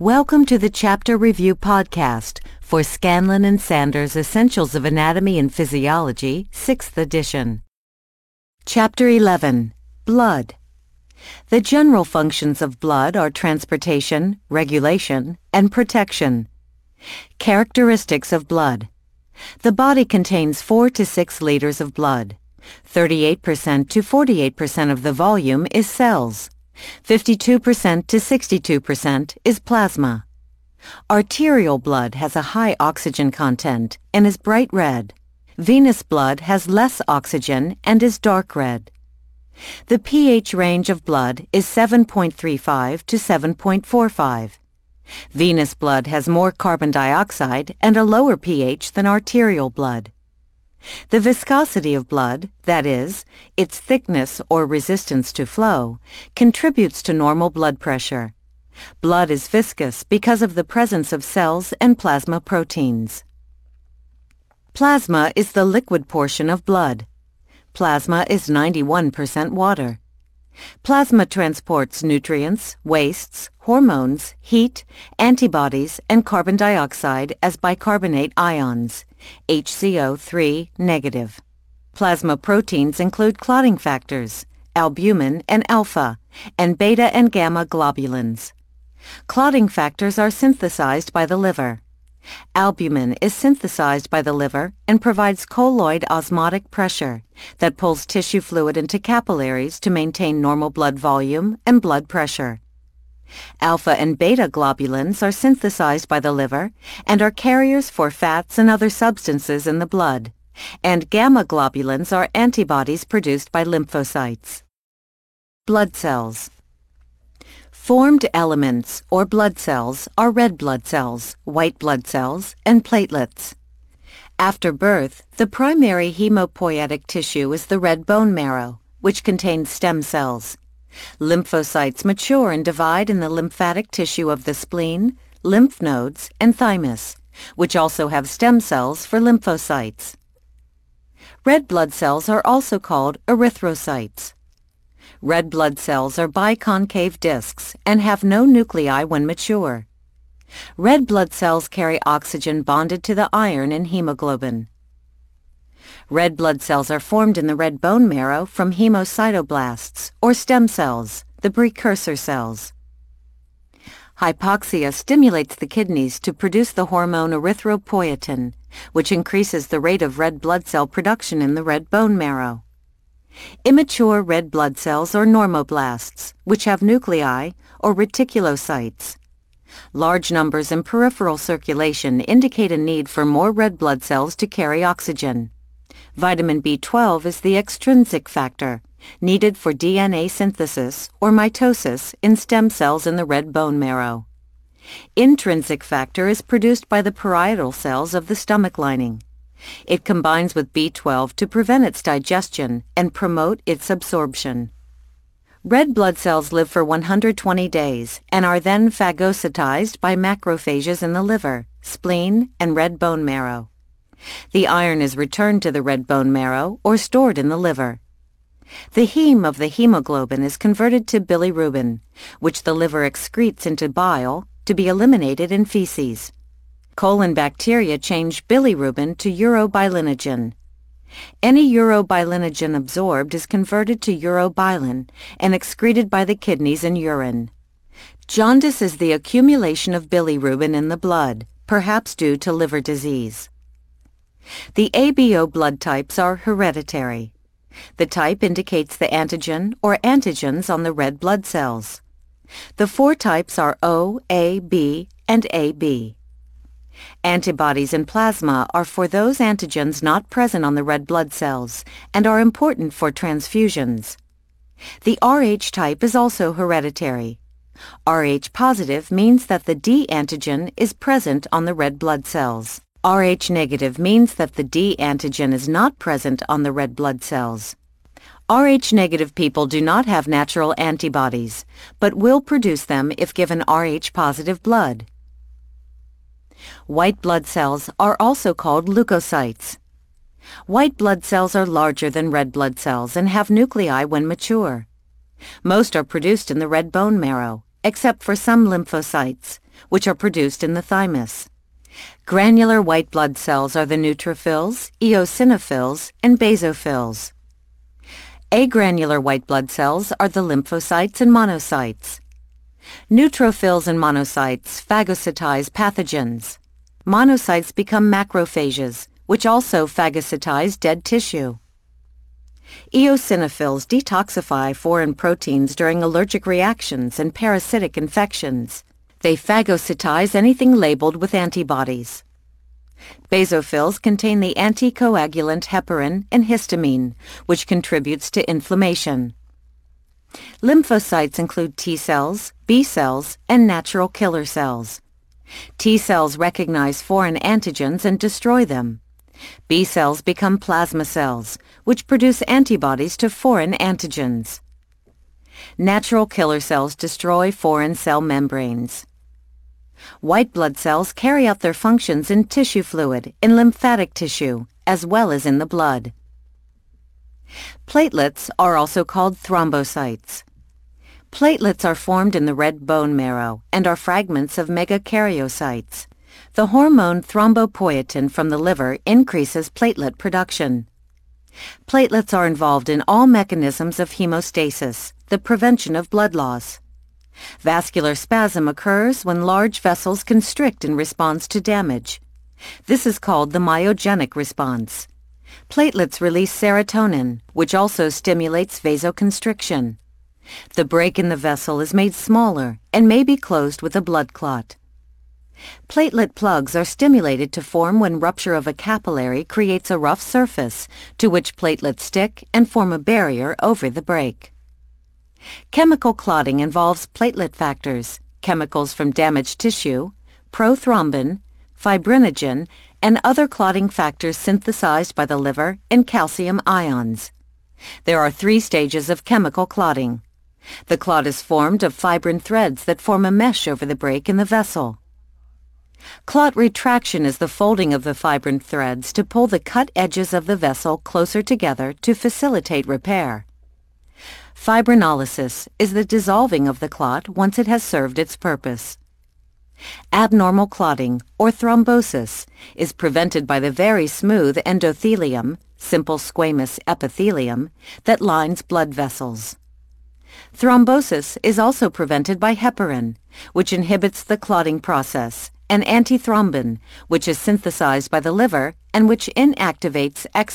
Welcome to the Chapter Review Podcast for Scanlon and Sanders Essentials of Anatomy and Physiology, 6th edition. Chapter 11 Blood. The general functions of blood are transportation, regulation, and protection. Characteristics of blood. The body contains 4 to 6 liters of blood. 38% to 48% of the volume is cells. 52% to 62% is plasma. Arterial blood has a high oxygen content and is bright red. Venous blood has less oxygen and is dark red. The pH range of blood is 7.35 to 7.45. Venous blood has more carbon dioxide and a lower pH than arterial blood. The viscosity of blood, that is, its thickness or resistance to flow, contributes to normal blood pressure. Blood is viscous because of the presence of cells and plasma proteins. Plasma is the liquid portion of blood. Plasma is 91% water. Plasma transports nutrients, wastes, hormones, heat, antibodies, and carbon dioxide as bicarbonate ions, HCO3 negative. Plasma proteins include clotting factors, albumin and alpha, and beta and gamma globulins. Clotting factors are synthesized by the liver. Albumin is synthesized by the liver and provides colloid osmotic pressure that pulls tissue fluid into capillaries to maintain normal blood volume and blood pressure. Alpha and beta globulins are synthesized by the liver and are carriers for fats and other substances in the blood, and gamma globulins are antibodies produced by lymphocytes. Blood cells. Formed elements, or blood cells, are red blood cells, white blood cells, and platelets. After birth, the primary hemopoietic tissue is the red bone marrow, which contains stem cells. Lymphocytes mature and divide in the lymphatic tissue of the spleen, lymph nodes, and thymus, which also have stem cells for lymphocytes. Red blood cells are also called erythrocytes. Red blood cells are biconcave discs and have no nuclei when mature. Red blood cells carry oxygen bonded to the iron in hemoglobin. Red blood cells are formed in the red bone marrow from hemocytoblasts, or stem cells, the precursor cells. Hypoxia stimulates the kidneys to produce the hormone erythropoietin, which increases the rate of red blood cell production in the red bone marrow. Immature red blood cells are normoblasts, which have nuclei, or reticulocytes. Large numbers in peripheral circulation indicate a need for more red blood cells to carry oxygen. Vitamin B12 is the extrinsic factor, needed for DNA synthesis or mitosis in stem cells in the red bone marrow. Intrinsic factor is produced by the parietal cells of the stomach lining. It combines with B12 to prevent its digestion and promote its absorption. Red blood cells live for 120 days and are then phagocytized by macrophages in the liver, spleen, and red bone marrow. The iron is returned to the red bone marrow or stored in the liver. The heme of the hemoglobin is converted to bilirubin, which the liver excretes into bile to be eliminated in feces. Colon bacteria change bilirubin to urobilinogen. Any urobilinogen absorbed is converted to urobilin and excreted by the kidneys in urine. Jaundice is the accumulation of bilirubin in the blood, perhaps due to liver disease. The ABO blood types are hereditary. The type indicates the antigen or antigens on the red blood cells. The four types are O, A, B, and AB. Antibodies in plasma are for those antigens not present on the red blood cells and are important for transfusions. The Rh type is also hereditary. Rh positive means that the D antigen is present on the red blood cells. Rh negative means that the D antigen is not present on the red blood cells. Rh negative people do not have natural antibodies, but will produce them if given Rh positive blood. White blood cells are also called leukocytes. White blood cells are larger than red blood cells and have nuclei when mature. Most are produced in the red bone marrow, except for some lymphocytes, which are produced in the thymus. Granular white blood cells are the neutrophils, eosinophils, and basophils. Agranular white blood cells are the lymphocytes and monocytes. Neutrophils and monocytes phagocytize pathogens. Monocytes become macrophages, which also phagocytize dead tissue. Eosinophils detoxify foreign proteins during allergic reactions and parasitic infections. They phagocytize anything labeled with antibodies. Basophils contain the anticoagulant heparin and histamine, which contributes to inflammation. Lymphocytes include T cells, B cells, and natural killer cells. T cells recognize foreign antigens and destroy them. B cells become plasma cells, which produce antibodies to foreign antigens. Natural killer cells destroy foreign cell membranes. White blood cells carry out their functions in tissue fluid, in lymphatic tissue, as well as in the blood. Platelets are also called thrombocytes. Platelets are formed in the red bone marrow and are fragments of megakaryocytes. The hormone thrombopoietin from the liver increases platelet production. Platelets are involved in all mechanisms of hemostasis, the prevention of blood loss. Vascular spasm occurs when large vessels constrict in response to damage. This is called the myogenic response. Platelets release serotonin, which also stimulates vasoconstriction. The break in the vessel is made smaller and may be closed with a blood clot. Platelet plugs are stimulated to form when rupture of a capillary creates a rough surface to which platelets stick and form a barrier over the break. Chemical clotting involves platelet factors, chemicals from damaged tissue, prothrombin, fibrinogen, and other clotting factors synthesized by the liver and calcium ions. There are three stages of chemical clotting. The clot is formed of fibrin threads that form a mesh over the break in the vessel. Clot retraction is the folding of the fibrin threads to pull the cut edges of the vessel closer together to facilitate repair. Fibrinolysis is the dissolving of the clot once it has served its purpose. Abnormal clotting, or thrombosis, is prevented by the very smooth endothelium, simple squamous epithelium, that lines blood vessels. Thrombosis is also prevented by heparin, which inhibits the clotting process, and antithrombin, which is synthesized by the liver and which inactivates excess